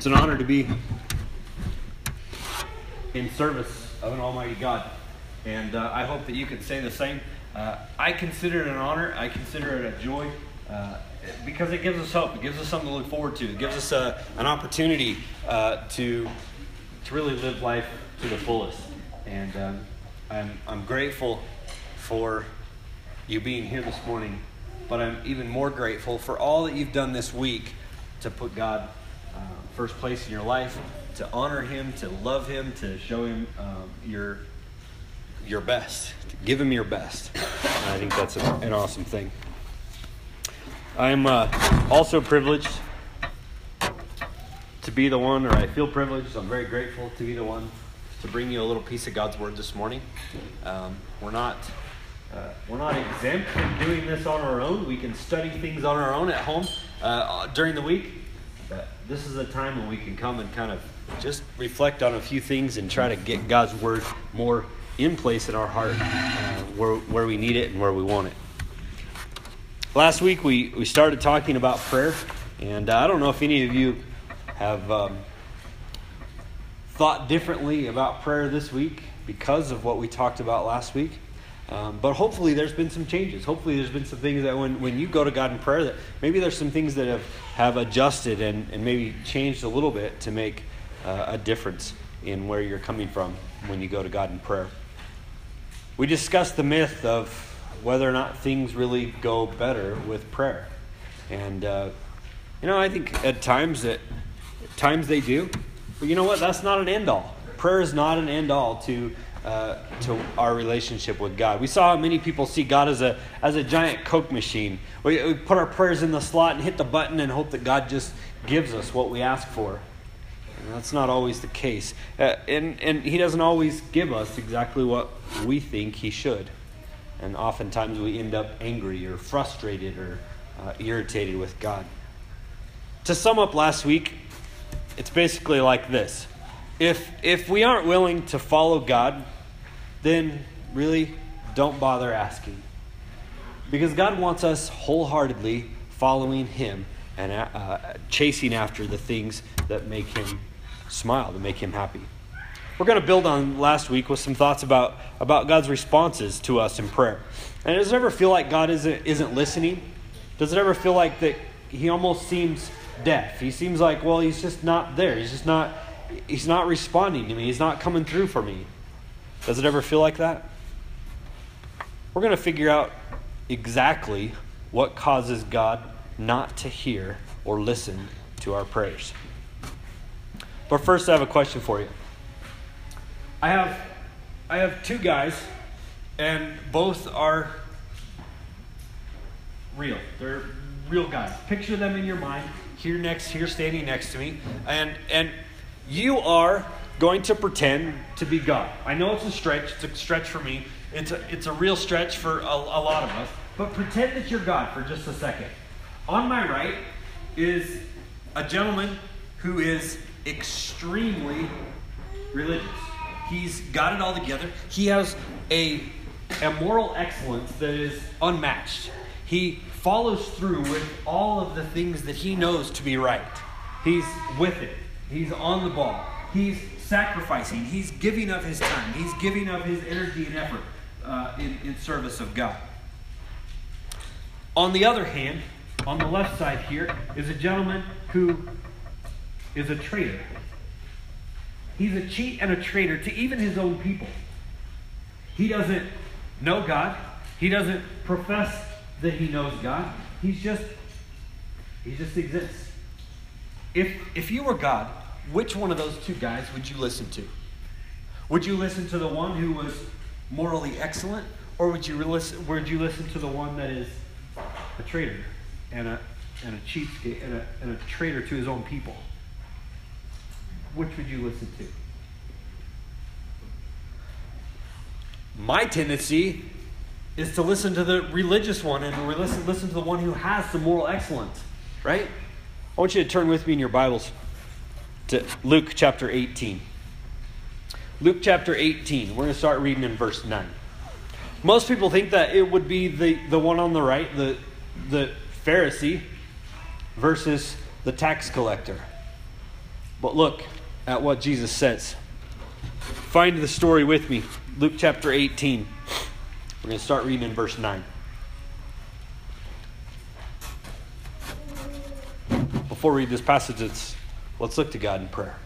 It's an honor to be in service of an Almighty God. And uh, I hope that you can say the same. Uh, I consider it an honor, I consider it a joy. Uh, because it gives us hope. It gives us something to look forward to. It gives us a, an opportunity uh, to, to really live life to the fullest. And um, I'm, I'm grateful for you being here this morning, but I'm even more grateful for all that you've done this week to put God uh, first place in your life, to honor Him, to love Him, to show Him um, your your best, to give Him your best. And I think that's a, an awesome thing. I'm uh, also privileged to be the one, or I feel privileged. I'm very grateful to be the one to bring you a little piece of God's Word this morning. Um, we're not. Uh, we're not exempt from doing this on our own. We can study things on our own at home uh, during the week. This is a time when we can come and kind of just reflect on a few things and try to get God's Word more in place in our heart uh, where, where we need it and where we want it. Last week we, we started talking about prayer, and I don't know if any of you have um, thought differently about prayer this week because of what we talked about last week. Um, but hopefully there's been some changes. Hopefully there's been some things that when, when you go to God in prayer that maybe there's some things that have, have adjusted and, and maybe changed a little bit to make uh, a difference in where you're coming from when you go to God in prayer. We discussed the myth of whether or not things really go better with prayer. And, uh, you know, I think at times that at times they do. But you know what? That's not an end all. Prayer is not an end all to, uh, to our relationship with God. We saw how many people see God as a, as a giant Coke machine. We, we put our prayers in the slot and hit the button and hope that God just gives us what we ask for. And that's not always the case. Uh, and, and He doesn't always give us exactly what we think He should. And oftentimes we end up angry or frustrated or uh, irritated with God. To sum up last week, it's basically like this if, if we aren't willing to follow God, then really don't bother asking. Because God wants us wholeheartedly following Him and uh, chasing after the things that make Him smile, that make Him happy. We're going to build on last week with some thoughts about, about God's responses to us in prayer. And does it ever feel like God isn't, isn't listening? Does it ever feel like that He almost seems deaf? He seems like, well, He's just not there. He's just not, He's not responding to me. He's not coming through for me. Does it ever feel like that? We're going to figure out exactly what causes God not to hear or listen to our prayers. But first, I have a question for you. I have I have two guys, and both are real. They're real guys. Picture them in your mind. Here next, here standing next to me, and and you are going to pretend to be God. I know it's a stretch. It's a stretch for me. It's a it's a real stretch for a, a lot of us. But pretend that you're God for just a second. On my right is a gentleman who is extremely religious. He's got it all together. He has a, a moral excellence that is unmatched. He follows through with all of the things that he knows to be right. He's with it, he's on the ball, he's sacrificing, he's giving of his time, he's giving of his energy and effort uh, in, in service of God. On the other hand, on the left side here is a gentleman who is a traitor. He's a cheat and a traitor to even his own people. He doesn't know God. He doesn't profess that he knows God. He's just he just exists. If if you were God, which one of those two guys would you listen to? Would you listen to the one who was morally excellent, or would you listen? Would you listen to the one that is a traitor and a and a cheatskate and a, and a traitor to his own people? which would you listen to? My tendency is to listen to the religious one and listen, listen to the one who has the moral excellence, right? I want you to turn with me in your Bibles to Luke chapter 18. Luke chapter 18, we're going to start reading in verse 9. Most people think that it would be the, the one on the right, the, the Pharisee, versus the tax collector. But look at what Jesus says. Find the story with me. Luke chapter 18. We're going to start reading in verse 9. Before we read this passage, it's, let's look to God in prayer.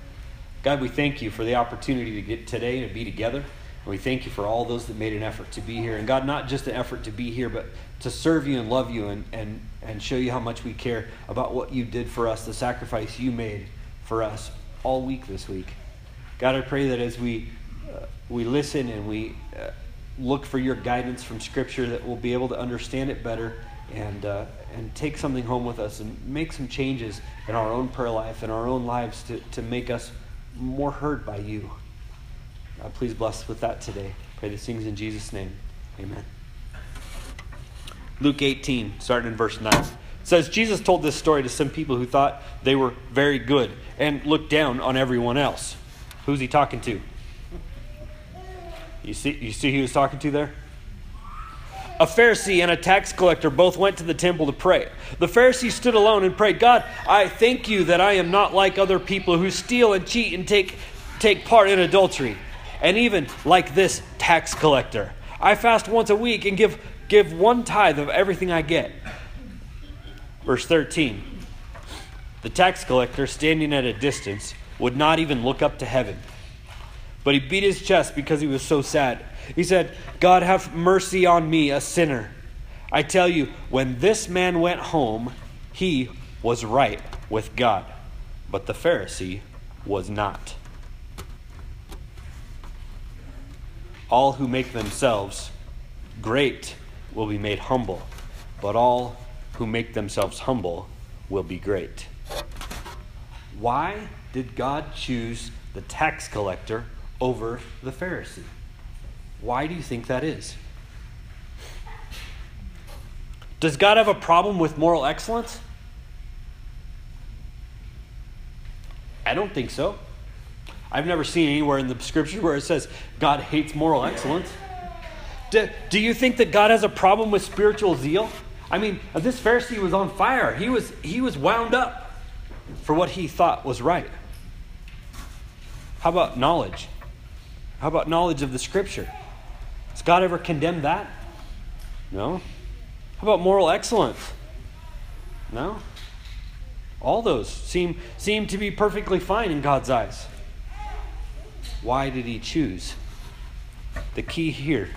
God, we thank you for the opportunity to get today to be together. And we thank you for all those that made an effort to be here. And God, not just an effort to be here, but to serve you and love you and, and, and show you how much we care about what you did for us, the sacrifice you made for us all week this week. God, I pray that as we, uh, we listen and we uh, look for your guidance from Scripture, that we'll be able to understand it better and, uh, and take something home with us and make some changes in our own prayer life and our own lives to, to make us more heard by you. God, please bless us with that today. Pray these things in Jesus' name. Amen. Luke 18, starting in verse 9. Says Jesus told this story to some people who thought they were very good and looked down on everyone else. Who's he talking to? You see, you see who he was talking to there? A Pharisee and a tax collector both went to the temple to pray. The Pharisee stood alone and prayed, God, I thank you that I am not like other people who steal and cheat and take, take part in adultery and even like this tax collector. I fast once a week and give, give one tithe of everything I get. Verse 13 The tax collector, standing at a distance, would not even look up to heaven, but he beat his chest because he was so sad. He said, God, have mercy on me, a sinner. I tell you, when this man went home, he was right with God, but the Pharisee was not. All who make themselves great will be made humble, but all who make themselves humble will be great. Why did God choose the tax collector over the Pharisee? Why do you think that is? Does God have a problem with moral excellence? I don't think so. I've never seen anywhere in the scripture where it says God hates moral excellence. Do, do you think that God has a problem with spiritual zeal? I mean, this Pharisee was on fire. He was, he was wound up for what he thought was right. How about knowledge? How about knowledge of the scripture? Has God ever condemned that? No. How about moral excellence? No. All those seem, seem to be perfectly fine in God's eyes. Why did he choose? The key here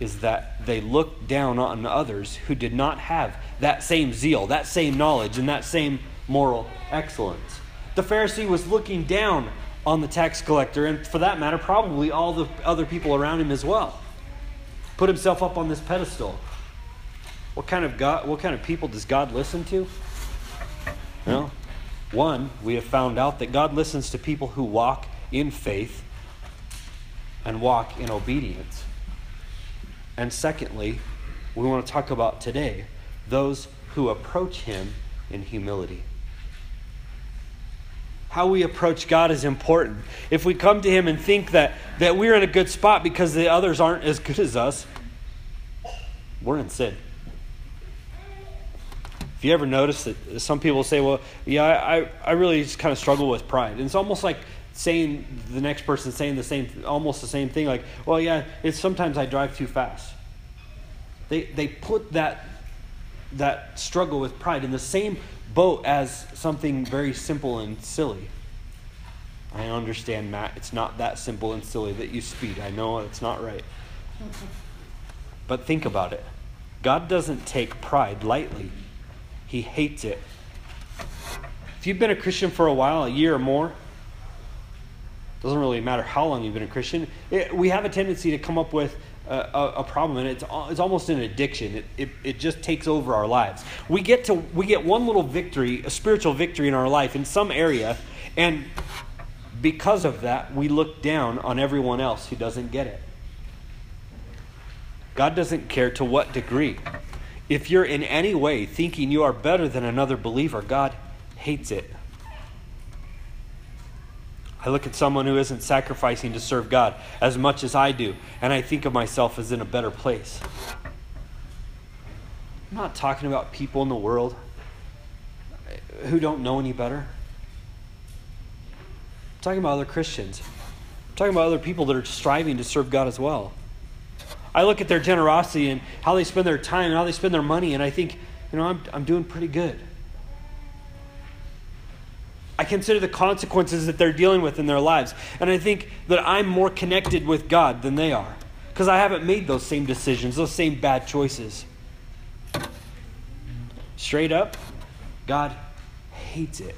is that they looked down on others who did not have that same zeal, that same knowledge, and that same moral excellence. The Pharisee was looking down on the tax collector, and for that matter, probably all the other people around him as well. Put himself up on this pedestal. What kind of God, what kind of people does God listen to? Well, one, we have found out that God listens to people who walk in faith and walk in obedience. And secondly, we want to talk about today those who approach Him in humility. How we approach God is important. If we come to Him and think that, that we're in a good spot because the others aren't as good as us, we're in sin. If you ever notice that some people say, well, yeah, I, I really just kind of struggle with pride. And it's almost like saying the next person saying the same almost the same thing like well yeah it's sometimes i drive too fast they they put that that struggle with pride in the same boat as something very simple and silly. I understand matt it's not that simple and silly that you speed. I know it's not right. But think about it. God doesn't take pride lightly. He hates it. If you've been a christian for a while a year or more doesn't really matter how long you've been a Christian. It, we have a tendency to come up with a, a, a problem, and it's, it's almost an addiction. It, it, it just takes over our lives. We get to we get one little victory, a spiritual victory in our life in some area, and because of that, we look down on everyone else who doesn't get it. God doesn't care to what degree. If you're in any way thinking you are better than another believer, God hates it. I look at someone who isn't sacrificing to serve God as much as I do, and I think of myself as in a better place. I'm not talking about people in the world who don't know any better. I'm talking about other Christians. I'm talking about other people that are striving to serve God as well. I look at their generosity and how they spend their time and how they spend their money, and I think, you know, I'm, I'm doing pretty good. I consider the consequences that they're dealing with in their lives. And I think that I'm more connected with God than they are because I haven't made those same decisions, those same bad choices. Straight up, God hates it.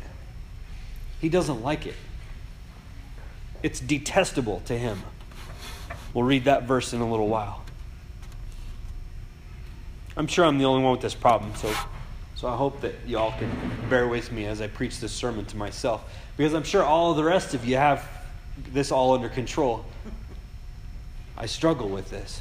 He doesn't like it. It's detestable to him. We'll read that verse in a little while. I'm sure I'm the only one with this problem, so so I hope that y'all can bear with me as I preach this sermon to myself. Because I'm sure all the rest of you have this all under control. I struggle with this.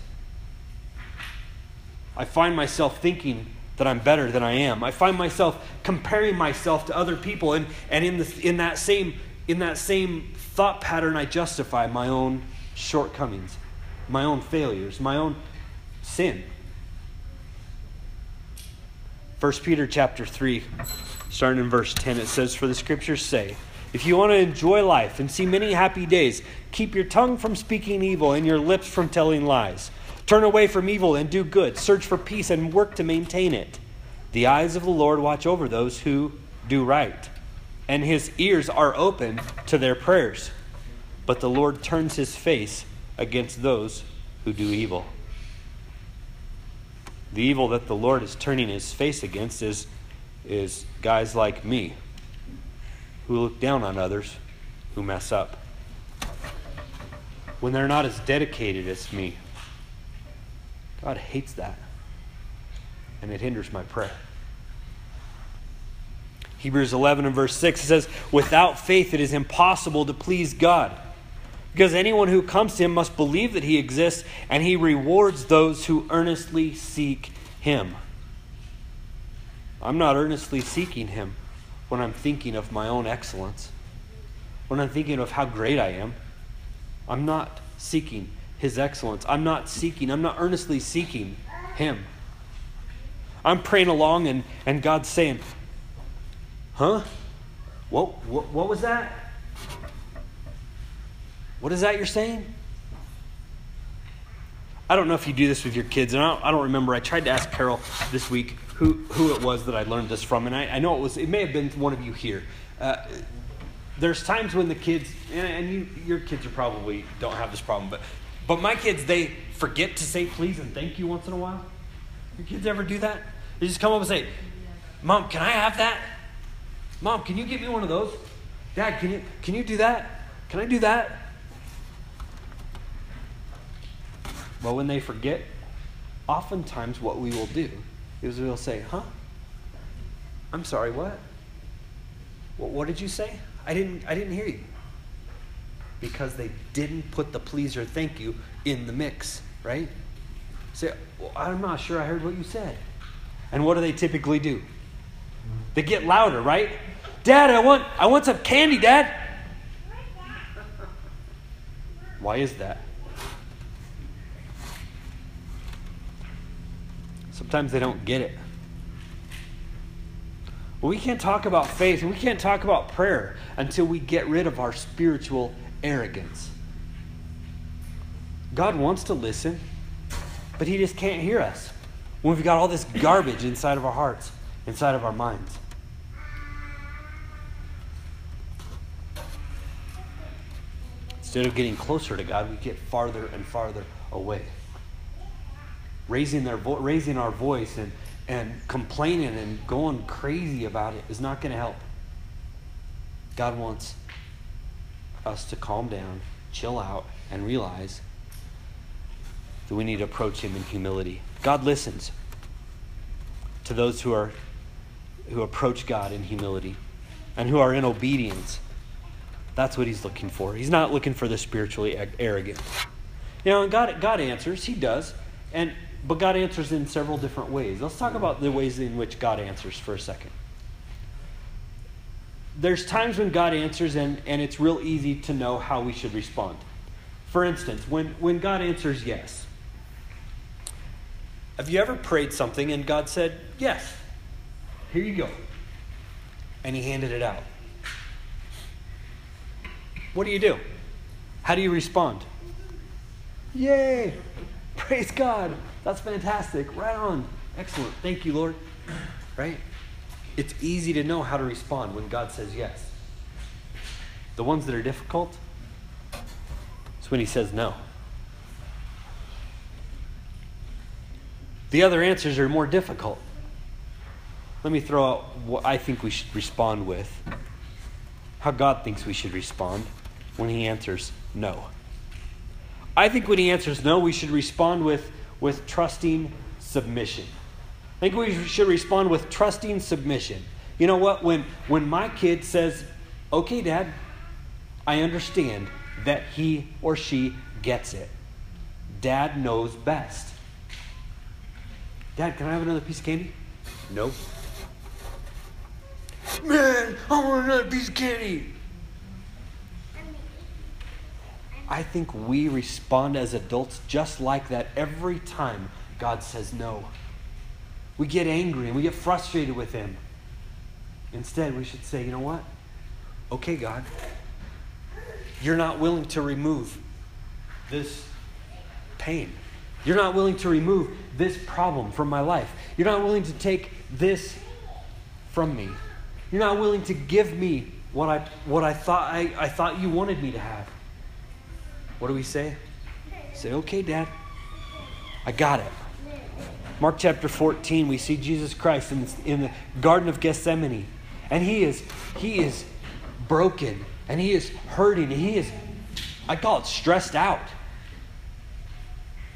I find myself thinking that I'm better than I am. I find myself comparing myself to other people, and, and in, the, in, that same, in that same thought pattern, I justify my own shortcomings, my own failures, my own sin. 1 Peter chapter 3, starting in verse 10, it says, For the scriptures say, if you want to enjoy life and see many happy days, keep your tongue from speaking evil and your lips from telling lies. Turn away from evil and do good. Search for peace and work to maintain it. The eyes of the Lord watch over those who do right, and his ears are open to their prayers. But the Lord turns his face against those who do evil. The evil that the Lord is turning his face against is, is guys like me who look down on others who mess up. When they're not as dedicated as me, God hates that. And it hinders my prayer. Hebrews 11 and verse 6 says, Without faith it is impossible to please God. Because anyone who comes to him must believe that he exists, and he rewards those who earnestly seek him. I'm not earnestly seeking him when I'm thinking of my own excellence, when I'm thinking of how great I am. I'm not seeking his excellence. I'm not seeking, I'm not earnestly seeking him. I'm praying along, and, and God's saying, Huh? What, what, what was that? What is that you're saying? I don't know if you do this with your kids, and I don't, I don't remember. I tried to ask Carol this week who, who it was that I learned this from, and I, I know it was, it may have been one of you here. Uh, there's times when the kids, and, and you, your kids are probably don't have this problem, but, but my kids, they forget to say please and thank you once in a while. Your kids ever do that? They just come up and say, Mom, can I have that? Mom, can you get me one of those? Dad, can you, can you do that? Can I do that? Well, when they forget, oftentimes what we will do is we'll say, Huh? I'm sorry, what? What, what did you say? I didn't, I didn't hear you. Because they didn't put the please or thank you in the mix, right? Say, well, I'm not sure I heard what you said. And what do they typically do? They get louder, right? Dad, I want, I want some candy, Dad. Why is that? Sometimes they don't get it. We can't talk about faith and we can't talk about prayer until we get rid of our spiritual arrogance. God wants to listen, but He just can't hear us when we've got all this garbage inside of our hearts, inside of our minds. Instead of getting closer to God, we get farther and farther away raising, their vo- raising our voice and, and complaining and going crazy about it is not going to help. God wants us to calm down, chill out, and realize that we need to approach Him in humility. God listens to those who are who approach God in humility and who are in obedience. That's what He's looking for. He's not looking for the spiritually arrogant. You know, and God, God answers. He does. And but God answers in several different ways. Let's talk about the ways in which God answers for a second. There's times when God answers, and, and it's real easy to know how we should respond. For instance, when, when God answers yes, have you ever prayed something and God said, Yes, here you go? And He handed it out. what do you do? How do you respond? Yay! Praise God! That's fantastic. Right on. Excellent. Thank you, Lord. Right? It's easy to know how to respond when God says yes. The ones that are difficult, it's when He says no. The other answers are more difficult. Let me throw out what I think we should respond with. How God thinks we should respond when He answers no. I think when He answers no, we should respond with, with trusting submission. I think we should respond with trusting submission. You know what? When, when my kid says, okay, dad, I understand that he or she gets it. Dad knows best. Dad, can I have another piece of candy? Nope. Man, I want another piece of candy. I think we respond as adults just like that every time God says no. We get angry and we get frustrated with Him. Instead, we should say, you know what? Okay, God, you're not willing to remove this pain. You're not willing to remove this problem from my life. You're not willing to take this from me. You're not willing to give me what I, what I, thought, I, I thought you wanted me to have. What do we say? Say, okay, Dad, I got it. Mark chapter 14, we see Jesus Christ in, in the Garden of Gethsemane. And he is, he is broken and he is hurting. He is, I call it stressed out.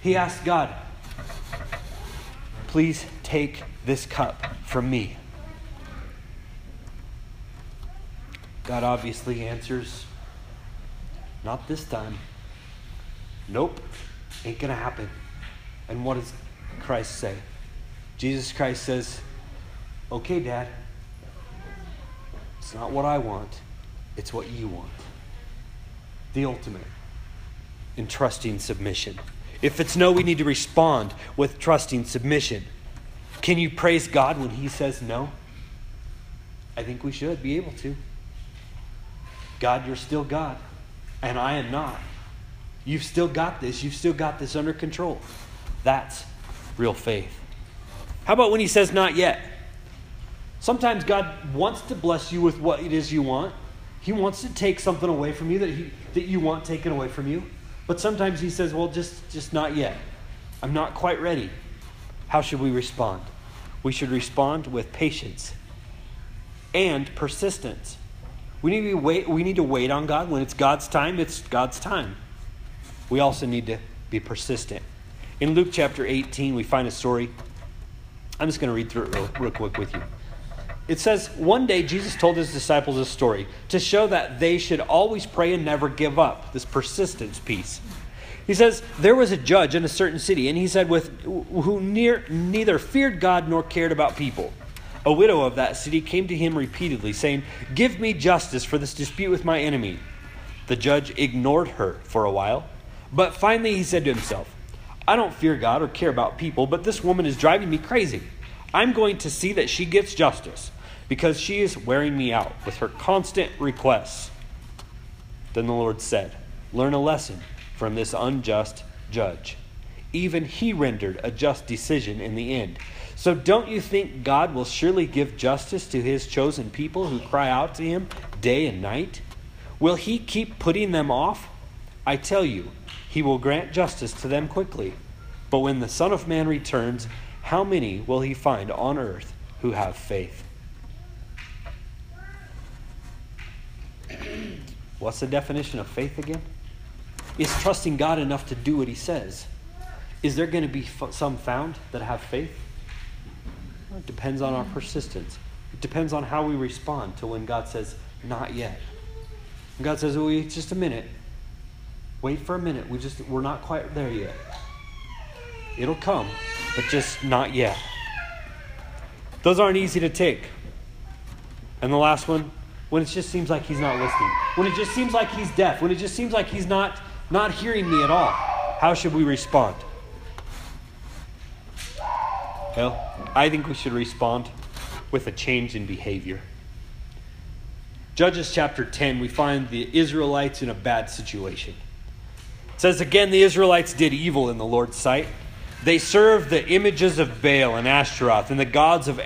He asked God, please take this cup from me. God obviously answers, not this time. Nope, ain't gonna happen. And what does Christ say? Jesus Christ says, Okay, Dad, it's not what I want, it's what you want. The ultimate in trusting submission. If it's no, we need to respond with trusting submission. Can you praise God when He says no? I think we should be able to. God, you're still God, and I am not. You've still got this. You've still got this under control. That's real faith. How about when he says not yet? Sometimes God wants to bless you with what it is you want. He wants to take something away from you that, he, that you want taken away from you. But sometimes he says, well, just, just not yet. I'm not quite ready. How should we respond? We should respond with patience and persistence. We need to wait, we need to wait on God. When it's God's time, it's God's time. We also need to be persistent. In Luke chapter 18, we find a story. I'm just going to read through it real, real quick with you. It says, One day Jesus told his disciples a story to show that they should always pray and never give up, this persistence piece. He says, There was a judge in a certain city, and he said, with, who near, neither feared God nor cared about people. A widow of that city came to him repeatedly, saying, Give me justice for this dispute with my enemy. The judge ignored her for a while, but finally he said to himself, I don't fear God or care about people, but this woman is driving me crazy. I'm going to see that she gets justice because she is wearing me out with her constant requests. Then the Lord said, Learn a lesson from this unjust judge. Even he rendered a just decision in the end. So don't you think God will surely give justice to his chosen people who cry out to him day and night? Will he keep putting them off? I tell you, he will grant justice to them quickly. But when the Son of Man returns, how many will he find on earth who have faith? What's the definition of faith again? Is trusting God enough to do what he says. Is there going to be some found that have faith? It depends on our persistence. It depends on how we respond to when God says, not yet. God says, oh, just a minute. Wait for a minute. We just we're not quite there yet. It'll come, but just not yet. Those aren't easy to take. And the last one, when it just seems like he's not listening. When it just seems like he's deaf. When it just seems like he's not not hearing me at all. How should we respond? Well, I think we should respond with a change in behavior. Judges chapter 10, we find the Israelites in a bad situation. It says again, the Israelites did evil in the Lord's sight. They served the images of Baal and Ashtaroth and the gods of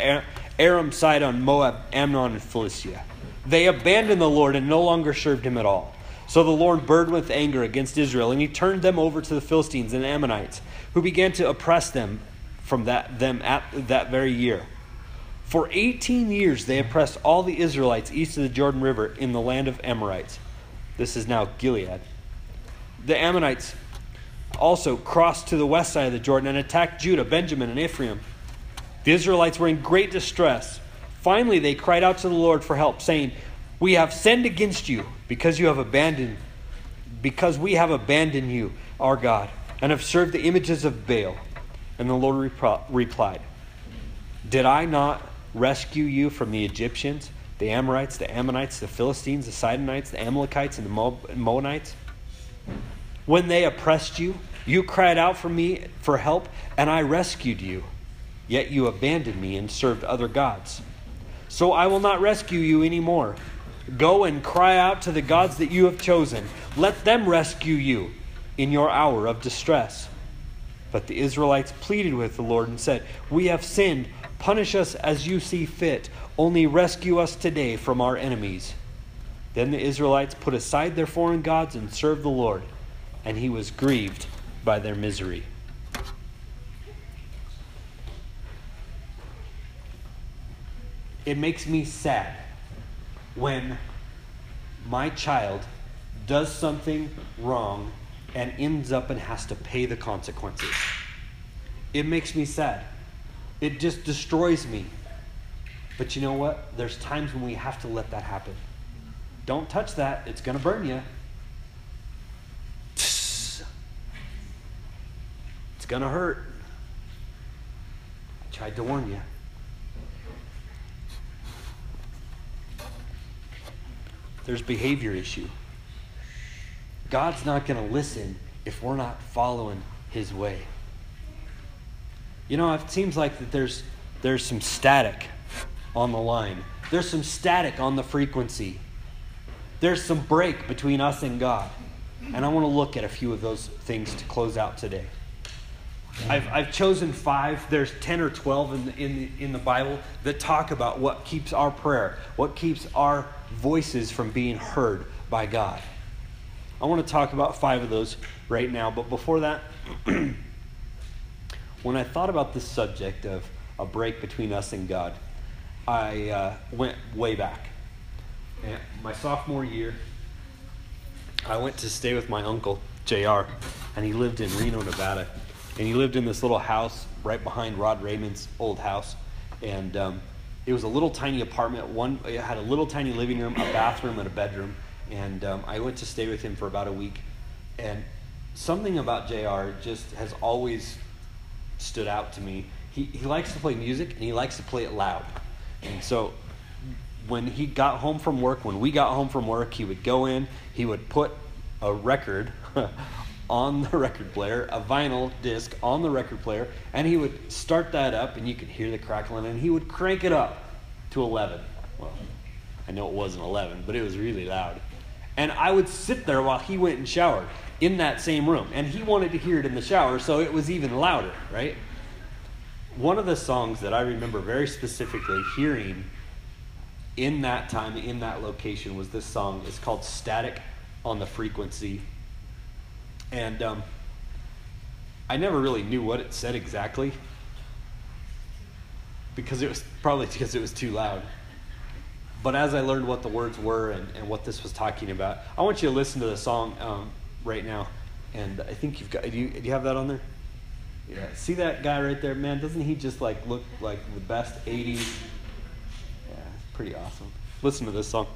Aram, Sidon, Moab, Ammon, and Philistia. They abandoned the Lord and no longer served him at all. So the Lord burned with anger against Israel, and he turned them over to the Philistines and Ammonites, who began to oppress them from that, them at that very year. For 18 years they oppressed all the Israelites east of the Jordan River in the land of Amorites. This is now Gilead. The Ammonites also crossed to the west side of the Jordan and attacked Judah, Benjamin, and Ephraim. The Israelites were in great distress. Finally, they cried out to the Lord for help, saying, We have sinned against you because you have abandoned, because we have abandoned you, our God, and have served the images of Baal. And the Lord replied, Did I not rescue you from the Egyptians, the Amorites, the Ammonites, the Philistines, the Sidonites, the Amalekites, and the Moabites? When they oppressed you, you cried out for me for help, and I rescued you. Yet you abandoned me and served other gods. So I will not rescue you anymore. Go and cry out to the gods that you have chosen. Let them rescue you in your hour of distress. But the Israelites pleaded with the Lord and said, We have sinned. Punish us as you see fit. Only rescue us today from our enemies. Then the Israelites put aside their foreign gods and served the Lord, and he was grieved by their misery. It makes me sad when my child does something wrong and ends up and has to pay the consequences. It makes me sad. It just destroys me. But you know what? There's times when we have to let that happen. Don't touch that, it's going to burn you. It's going to hurt. I tried to warn you. There's behavior issue. God's not going to listen if we're not following his way. You know, it seems like that there's there's some static on the line. There's some static on the frequency. There's some break between us and God. And I want to look at a few of those things to close out today. I've, I've chosen five. There's 10 or 12 in the, in, the, in the Bible that talk about what keeps our prayer, what keeps our voices from being heard by God. I want to talk about five of those right now. But before that, when I thought about this subject of a break between us and God, I uh, went way back. And my sophomore year, I went to stay with my uncle, JR, and he lived in Reno, Nevada. And he lived in this little house right behind Rod Raymond's old house. And um, it was a little tiny apartment. One, it had a little tiny living room, a bathroom, and a bedroom and um, I went to stay with him for about a week. And something about JR just has always stood out to me. He, he likes to play music and he likes to play it loud. And so when he got home from work, when we got home from work, he would go in, he would put a record on the record player, a vinyl disc on the record player, and he would start that up, and you could hear the crackling, and he would crank it up to 11. Well, I know it wasn't 11, but it was really loud. And I would sit there while he went and showered in that same room. And he wanted to hear it in the shower, so it was even louder, right? One of the songs that I remember very specifically hearing in that time, in that location, was this song. It's called Static on the Frequency. And um, I never really knew what it said exactly because it was probably because it was too loud. But as I learned what the words were and, and what this was talking about, I want you to listen to the song um, right now. And I think you've got, do you, do you have that on there? Yeah. See that guy right there? Man, doesn't he just like look like the best 80s? Yeah, pretty awesome. Listen to this song.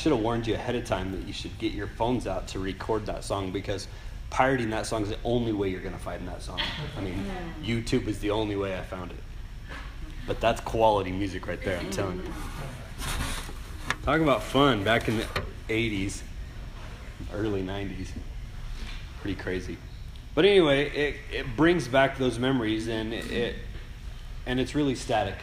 Should have warned you ahead of time that you should get your phones out to record that song because pirating that song is the only way you're going to find that song. I mean, YouTube is the only way I found it. But that's quality music right there, I'm telling you. Talking about fun back in the 80s, early 90s. Pretty crazy. But anyway, it, it brings back those memories and it, it and it's really static.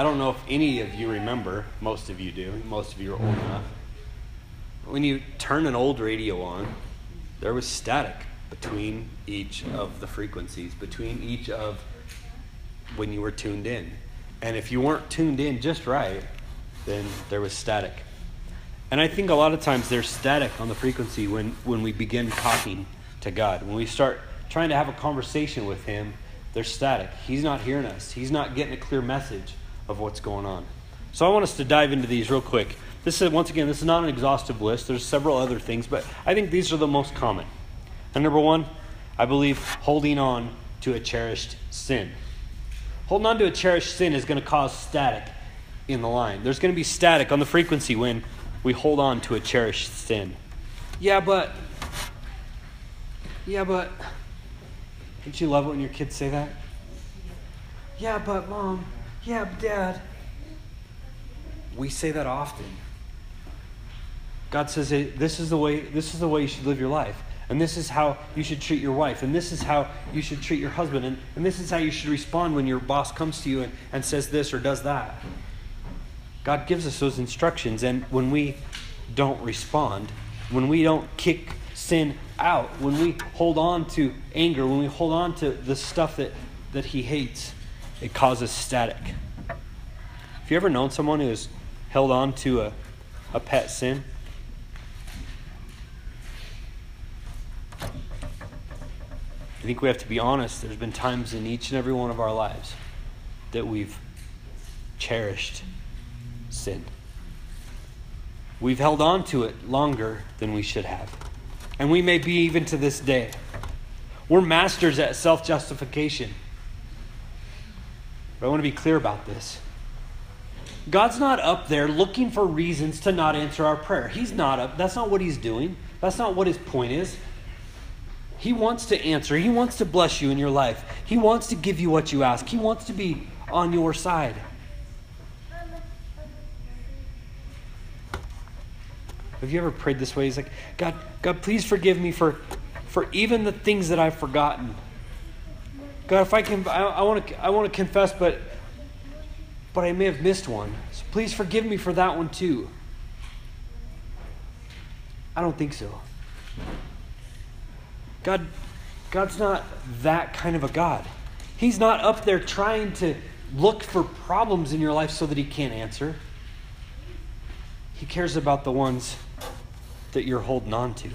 I don't know if any of you remember, most of you do, most of you are old enough. When you turn an old radio on, there was static between each of the frequencies, between each of when you were tuned in. And if you weren't tuned in just right, then there was static. And I think a lot of times there's static on the frequency when, when we begin talking to God. When we start trying to have a conversation with Him, there's static. He's not hearing us, He's not getting a clear message of what's going on. So I want us to dive into these real quick. This is, once again, this is not an exhaustive list. There's several other things, but I think these are the most common. And number one, I believe holding on to a cherished sin. Holding on to a cherished sin is going to cause static in the line. There's going to be static on the frequency when we hold on to a cherished sin. Yeah, but. Yeah, but. Don't you love it when your kids say that? Yeah, but mom. Yeah, but dad. We say that often. God says, hey, this is the way this is the way you should live your life. And this is how you should treat your wife. And this is how you should treat your husband. And, and this is how you should respond when your boss comes to you and, and says this or does that. God gives us those instructions. And when we don't respond, when we don't kick sin out, when we hold on to anger, when we hold on to the stuff that, that He hates, it causes static. Have you ever known someone who has held on to a, a pet sin? I think we have to be honest. There's been times in each and every one of our lives that we've cherished sin. We've held on to it longer than we should have. And we may be even to this day. We're masters at self justification. But I want to be clear about this. God's not up there looking for reasons to not answer our prayer. He's not up. That's not what he's doing. That's not what his point is. He wants to answer. He wants to bless you in your life. He wants to give you what you ask. He wants to be on your side. Have you ever prayed this way? He's like, God, God, please forgive me for, for even the things that I've forgotten. God, if I can, I, want to, I want to confess, but, but I may have missed one. So please forgive me for that one too. I don't think so. God, God's not that kind of a God. He's not up there trying to look for problems in your life so that He can't answer. He cares about the ones that you're holding on to.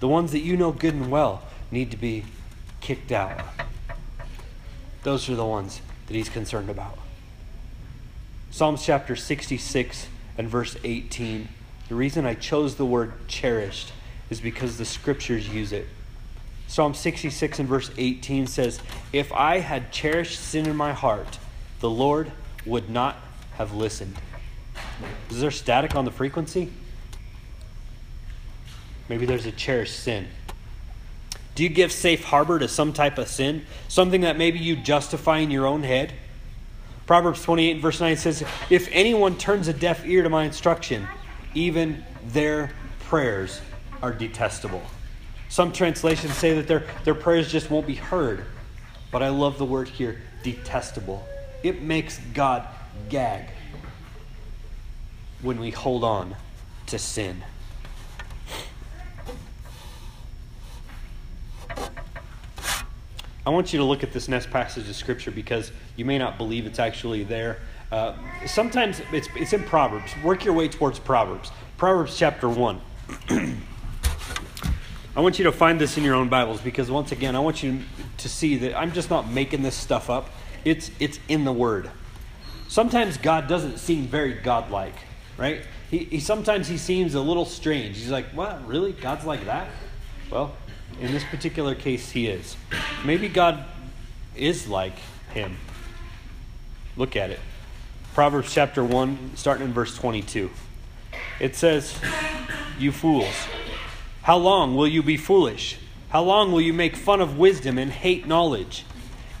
The ones that you know good and well need to be kicked out. Those are the ones that He's concerned about. Psalms chapter 66 and verse 18. The reason I chose the word cherished is because the scriptures use it. Psalm 66 and verse 18 says, If I had cherished sin in my heart, the Lord would not have listened. Is there static on the frequency? Maybe there's a cherished sin. Do you give safe harbor to some type of sin? Something that maybe you justify in your own head? Proverbs 28 verse 9 says, If anyone turns a deaf ear to my instruction, even their prayers are detestable. Some translations say that their, their prayers just won't be heard. But I love the word here, detestable. It makes God gag when we hold on to sin. I want you to look at this next passage of Scripture because you may not believe it's actually there. Uh, sometimes it's, it's in Proverbs. Work your way towards Proverbs. Proverbs chapter 1. I want you to find this in your own Bibles because, once again, I want you to see that I'm just not making this stuff up. It's, it's in the Word. Sometimes God doesn't seem very godlike, right? He, he, sometimes he seems a little strange. He's like, what? Really? God's like that? Well, in this particular case, he is. Maybe God is like him. Look at it. Proverbs chapter 1, starting in verse 22. It says, You fools, how long will you be foolish? How long will you make fun of wisdom and hate knowledge?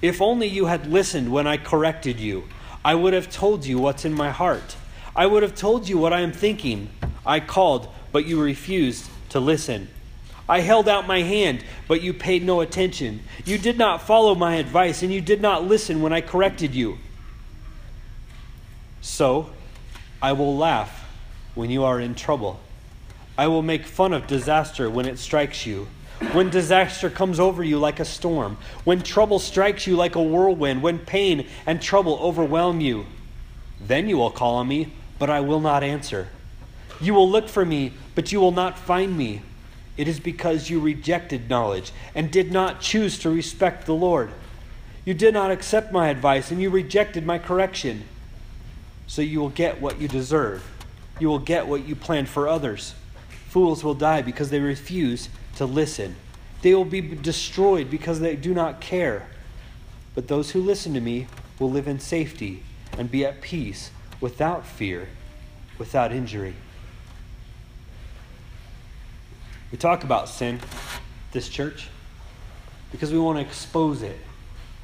If only you had listened when I corrected you, I would have told you what's in my heart. I would have told you what I am thinking. I called, but you refused to listen. I held out my hand, but you paid no attention. You did not follow my advice, and you did not listen when I corrected you. So, I will laugh when you are in trouble. I will make fun of disaster when it strikes you. When disaster comes over you like a storm, when trouble strikes you like a whirlwind, when pain and trouble overwhelm you, then you will call on me, but I will not answer. You will look for me, but you will not find me. It is because you rejected knowledge and did not choose to respect the Lord. You did not accept my advice and you rejected my correction. So you will get what you deserve. You will get what you planned for others. Fools will die because they refuse to listen. They will be destroyed because they do not care. But those who listen to me will live in safety and be at peace without fear, without injury. We talk about sin, this church, because we want to expose it.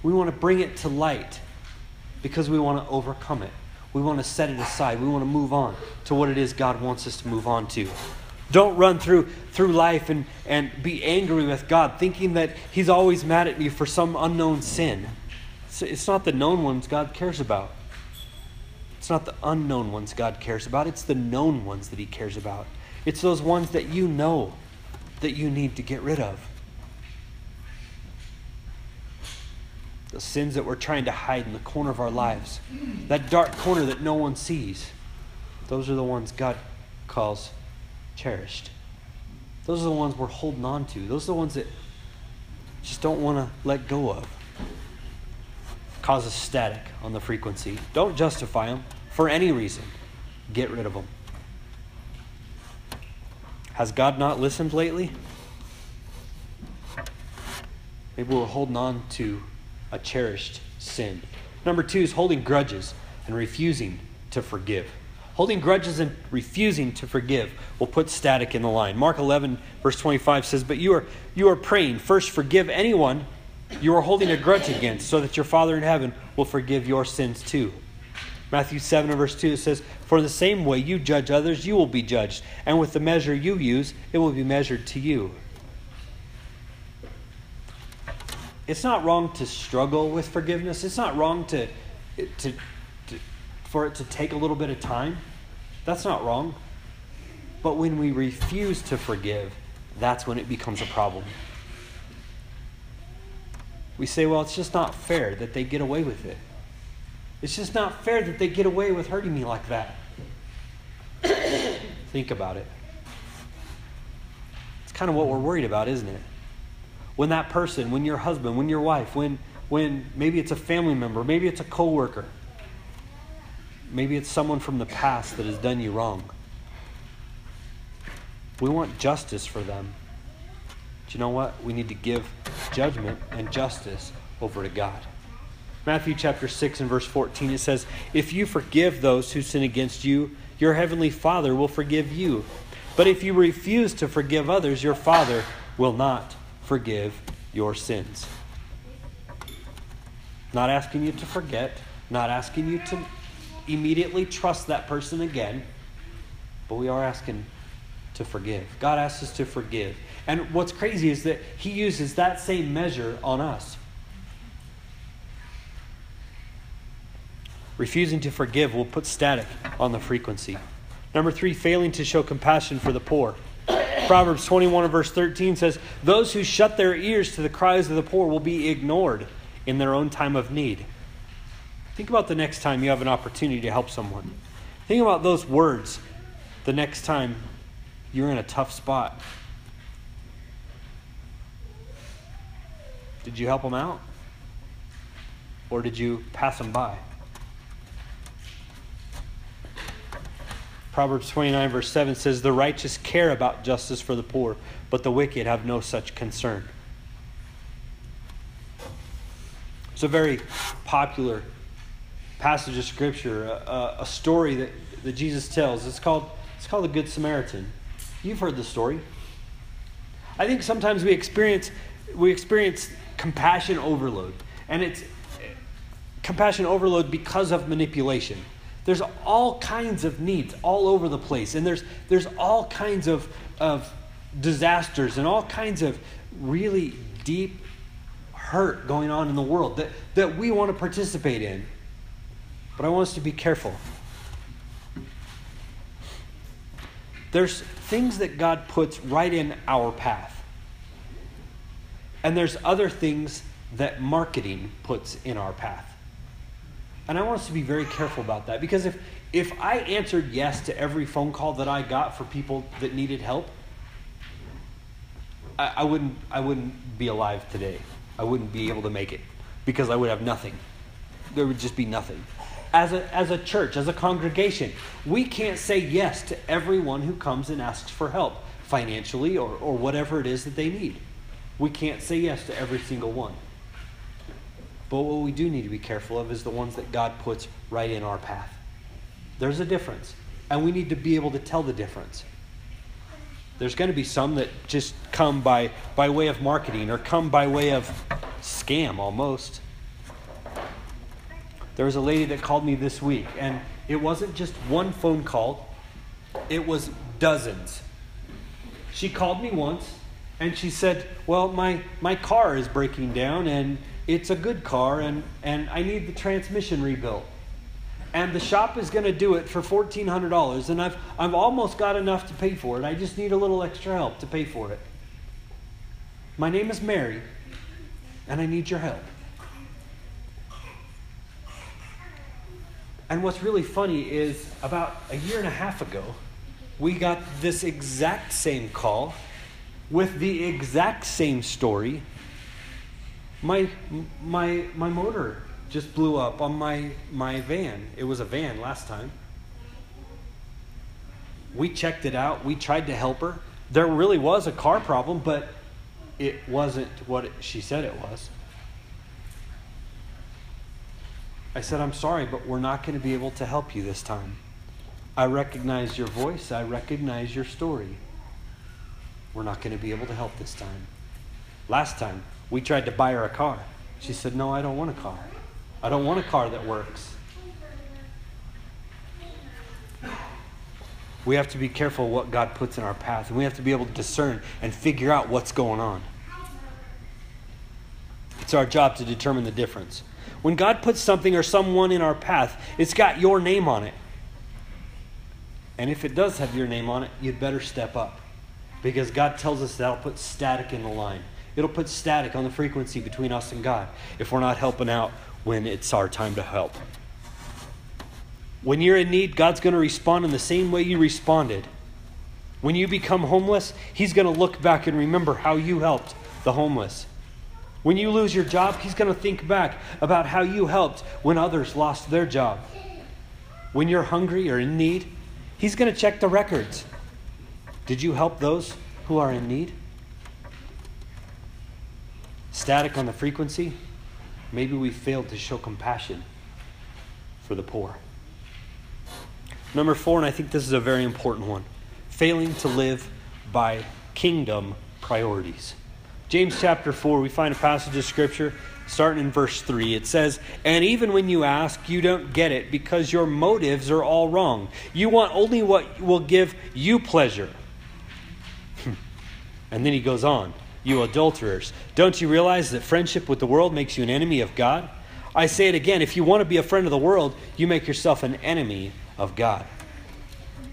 We want to bring it to light because we want to overcome it. We want to set it aside. We want to move on to what it is God wants us to move on to. Don't run through, through life and, and be angry with God, thinking that He's always mad at me for some unknown sin. It's, it's not the known ones God cares about. It's not the unknown ones God cares about. It's the known ones that He cares about. It's those ones that you know that you need to get rid of. The sins that we're trying to hide in the corner of our lives, that dark corner that no one sees, those are the ones God calls cherished. Those are the ones we're holding on to. Those are the ones that just don't want to let go of. Causes static on the frequency. Don't justify them for any reason. Get rid of them. Has God not listened lately? Maybe we're holding on to a cherished sin. Number two is holding grudges and refusing to forgive. Holding grudges and refusing to forgive will put static in the line. Mark 11, verse 25 says, But you are, you are praying, first forgive anyone you are holding a grudge against, so that your Father in heaven will forgive your sins too. Matthew 7 verse 2 it says, For the same way you judge others, you will be judged, and with the measure you use, it will be measured to you. It's not wrong to struggle with forgiveness. It's not wrong to, to, to for it to take a little bit of time. That's not wrong. But when we refuse to forgive, that's when it becomes a problem. We say, well, it's just not fair that they get away with it. It's just not fair that they get away with hurting me like that. Think about it. It's kind of what we're worried about, isn't it? When that person, when your husband, when your wife, when when maybe it's a family member, maybe it's a coworker, maybe it's someone from the past that has done you wrong. We want justice for them. Do you know what? We need to give judgment and justice over to God. Matthew chapter 6 and verse 14 it says, If you forgive those who sin against you, your heavenly Father will forgive you. But if you refuse to forgive others, your Father will not forgive your sins. Not asking you to forget, not asking you to immediately trust that person again, but we are asking to forgive. God asks us to forgive. And what's crazy is that He uses that same measure on us. Refusing to forgive will put static on the frequency. Number three, failing to show compassion for the poor. Proverbs 21 and verse 13 says, Those who shut their ears to the cries of the poor will be ignored in their own time of need. Think about the next time you have an opportunity to help someone. Think about those words the next time you're in a tough spot. Did you help them out? Or did you pass them by? Proverbs 29, verse 7 says, The righteous care about justice for the poor, but the wicked have no such concern. It's a very popular passage of Scripture, a, a, story that, that Jesus tells. It's called, it's called the Good Samaritan. You've heard the story. I think sometimes we experience, we experience compassion overload. And it's compassion overload because of manipulation. There's all kinds of needs all over the place. And there's, there's all kinds of, of disasters and all kinds of really deep hurt going on in the world that, that we want to participate in. But I want us to be careful. There's things that God puts right in our path. And there's other things that marketing puts in our path. And I want us to be very careful about that because if, if I answered yes to every phone call that I got for people that needed help, I, I, wouldn't, I wouldn't be alive today. I wouldn't be able to make it because I would have nothing. There would just be nothing. As a, as a church, as a congregation, we can't say yes to everyone who comes and asks for help financially or, or whatever it is that they need. We can't say yes to every single one. But what we do need to be careful of is the ones that God puts right in our path. There's a difference, and we need to be able to tell the difference. There's going to be some that just come by, by way of marketing or come by way of scam almost. There was a lady that called me this week, and It wasn't just one phone call, it was dozens. She called me once and she said, Well, my, my car is breaking down and it's a good car and, and I need the transmission rebuilt. And the shop is going to do it for $1,400 and I've, I've almost got enough to pay for it. I just need a little extra help to pay for it. My name is Mary and I need your help. And what's really funny is about a year and a half ago, we got this exact same call with the exact same story. My, my, my motor just blew up on my, my van. It was a van last time. We checked it out. We tried to help her. There really was a car problem, but it wasn't what it, she said it was. I said, I'm sorry, but we're not going to be able to help you this time. I recognize your voice, I recognize your story. We're not going to be able to help this time. Last time, we tried to buy her a car. She said, No, I don't want a car. I don't want a car that works. We have to be careful what God puts in our path, and we have to be able to discern and figure out what's going on. It's our job to determine the difference. When God puts something or someone in our path, it's got your name on it. And if it does have your name on it, you'd better step up. Because God tells us that'll put static in the line. It'll put static on the frequency between us and God if we're not helping out when it's our time to help. When you're in need, God's going to respond in the same way you responded. When you become homeless, He's going to look back and remember how you helped the homeless. When you lose your job, he's going to think back about how you helped when others lost their job. When you're hungry or in need, he's going to check the records. Did you help those who are in need? Static on the frequency, maybe we failed to show compassion for the poor. Number four, and I think this is a very important one failing to live by kingdom priorities. James chapter 4, we find a passage of scripture starting in verse 3. It says, And even when you ask, you don't get it because your motives are all wrong. You want only what will give you pleasure. and then he goes on, You adulterers, don't you realize that friendship with the world makes you an enemy of God? I say it again if you want to be a friend of the world, you make yourself an enemy of God.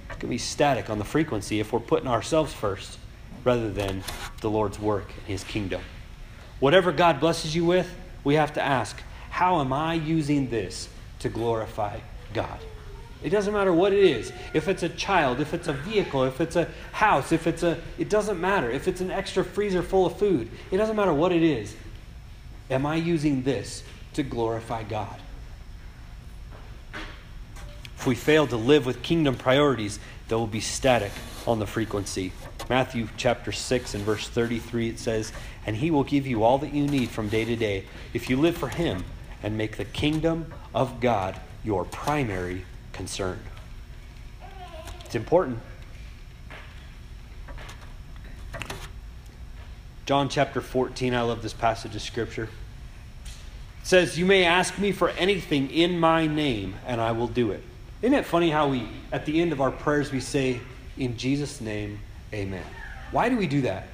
It can be static on the frequency if we're putting ourselves first rather than the Lord's work and His kingdom. Whatever God blesses you with, we have to ask, how am I using this to glorify God? It doesn't matter what it is. If it's a child, if it's a vehicle, if it's a house, if it's a, it doesn't matter. If it's an extra freezer full of food, it doesn't matter what it is. Am I using this to glorify God? If we fail to live with kingdom priorities, there will be static on the frequency. Matthew chapter 6 and verse 33 it says, And he will give you all that you need from day to day if you live for him and make the kingdom of God your primary concern. It's important. John chapter 14, I love this passage of scripture. It says, You may ask me for anything in my name, and I will do it. Isn't it funny how we, at the end of our prayers, we say, In Jesus' name, amen. Why do we do that?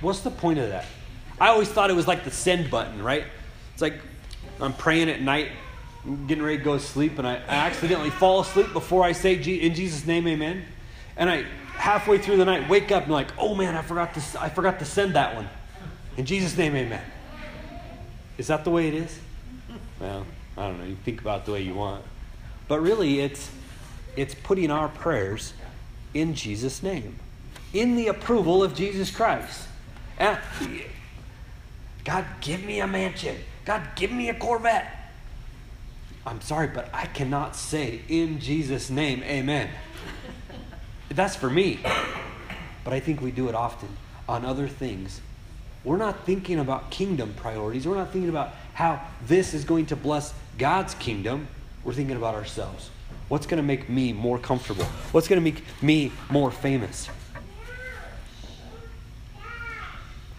What's the point of that? I always thought it was like the send button, right? It's like I'm praying at night, getting ready to go to sleep, and I accidentally fall asleep before I say, In Jesus' name, amen. And I, halfway through the night, wake up and like, oh man, I forgot to, I forgot to send that one. In Jesus' name, amen. Is that the way it is? Well, I don't know. You think about it the way you want. But really, it's, it's putting our prayers in Jesus' name, in the approval of Jesus Christ. God, give me a mansion. God, give me a Corvette. I'm sorry, but I cannot say in Jesus' name, amen. That's for me. But I think we do it often on other things. We're not thinking about kingdom priorities. We're not thinking about how this is going to bless God's kingdom. We're thinking about ourselves. What's going to make me more comfortable? What's going to make me more famous?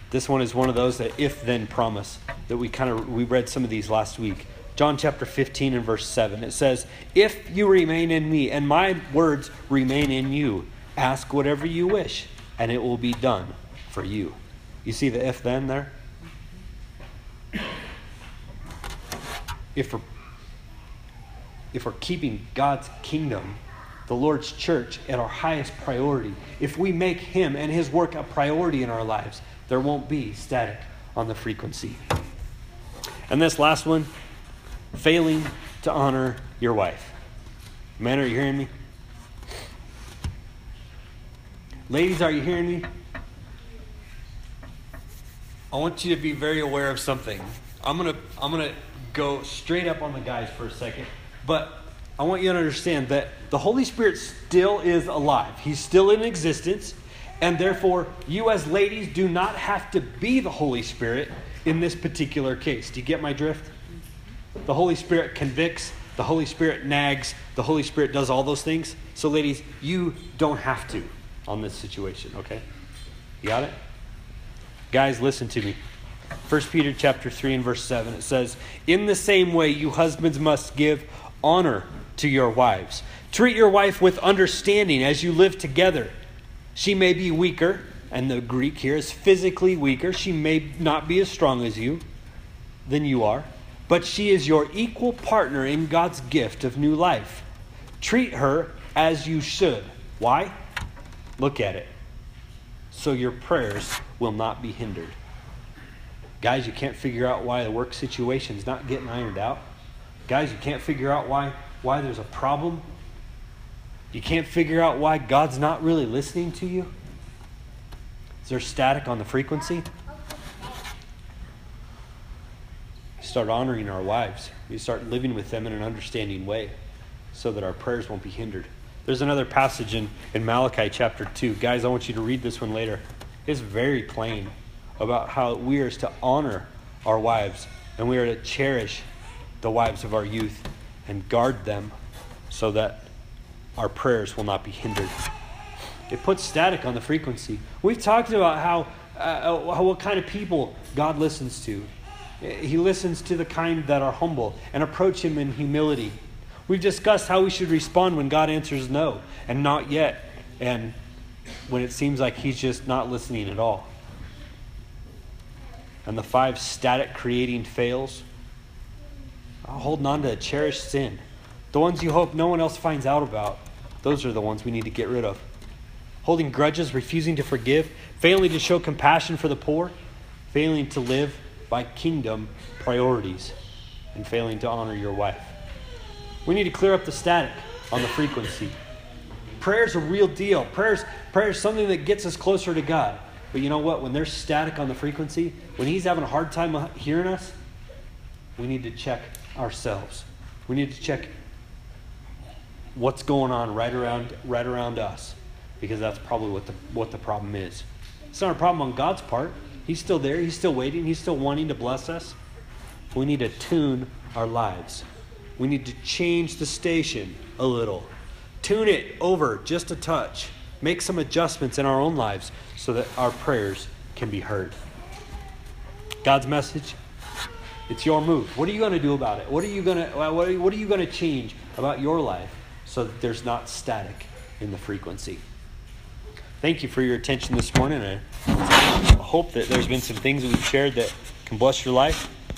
This one is one of those that if then promise that we kind of we read some of these last week John chapter 15 and verse 7. It says, If you remain in me and my words remain in you, ask whatever you wish, and it will be done for you. You see the if then there? If we're, if we're keeping God's kingdom, the Lord's church, at our highest priority, if we make Him and His work a priority in our lives, there won't be static on the frequency. And this last one failing to honor your wife. Men, are you hearing me? Ladies, are you hearing me? I want you to be very aware of something. I'm going to I'm going to go straight up on the guys for a second, but I want you to understand that the Holy Spirit still is alive. He's still in existence, and therefore you as ladies do not have to be the Holy Spirit in this particular case. Do you get my drift? The Holy Spirit convicts, the Holy Spirit nags, the Holy Spirit does all those things. So ladies, you don't have to on this situation, okay? You got it? Guys, listen to me. 1 Peter chapter 3 and verse 7 it says, "In the same way you husbands must give honor to your wives. Treat your wife with understanding as you live together. She may be weaker, and the Greek here is physically weaker. She may not be as strong as you than you are, but she is your equal partner in God's gift of new life. Treat her as you should. Why? Look at it. So your prayers will not be hindered. Guys, you can't figure out why the work situation's not getting ironed out. Guys, you can't figure out why why there's a problem. You can't figure out why God's not really listening to you. Is there static on the frequency? Start honoring our wives. We start living with them in an understanding way so that our prayers won't be hindered. There's another passage in, in Malachi chapter 2. Guys, I want you to read this one later. It's very plain about how we are to honor our wives and we are to cherish the wives of our youth and guard them so that our prayers will not be hindered. It puts static on the frequency. We've talked about how, uh, how what kind of people God listens to. He listens to the kind that are humble and approach Him in humility. We've discussed how we should respond when God answers no and not yet, and when it seems like He's just not listening at all. And the five static creating fails uh, holding on to a cherished sin. The ones you hope no one else finds out about, those are the ones we need to get rid of. Holding grudges, refusing to forgive, failing to show compassion for the poor, failing to live by kingdom priorities, and failing to honor your wife. We need to clear up the static on the frequency. Prayer is a real deal. Prayer's, prayer is something that gets us closer to God. But you know what? When there's static on the frequency, when He's having a hard time uh, hearing us, we need to check ourselves. We need to check what's going on right around right around us because that's probably what the what the problem is. It's not a problem on God's part. He's still there. He's still waiting. He's still wanting to bless us. We need to tune our lives. We need to change the station a little. Tune it over just a touch. Make some adjustments in our own lives so that our prayers can be heard. God's message it's your move. What are you going to do about it? What are you going to what are, you going to change about your life so that there's not static in the frequency? Thank you for your attention this morning. I hope that there's been some things that we've shared that can bless your life.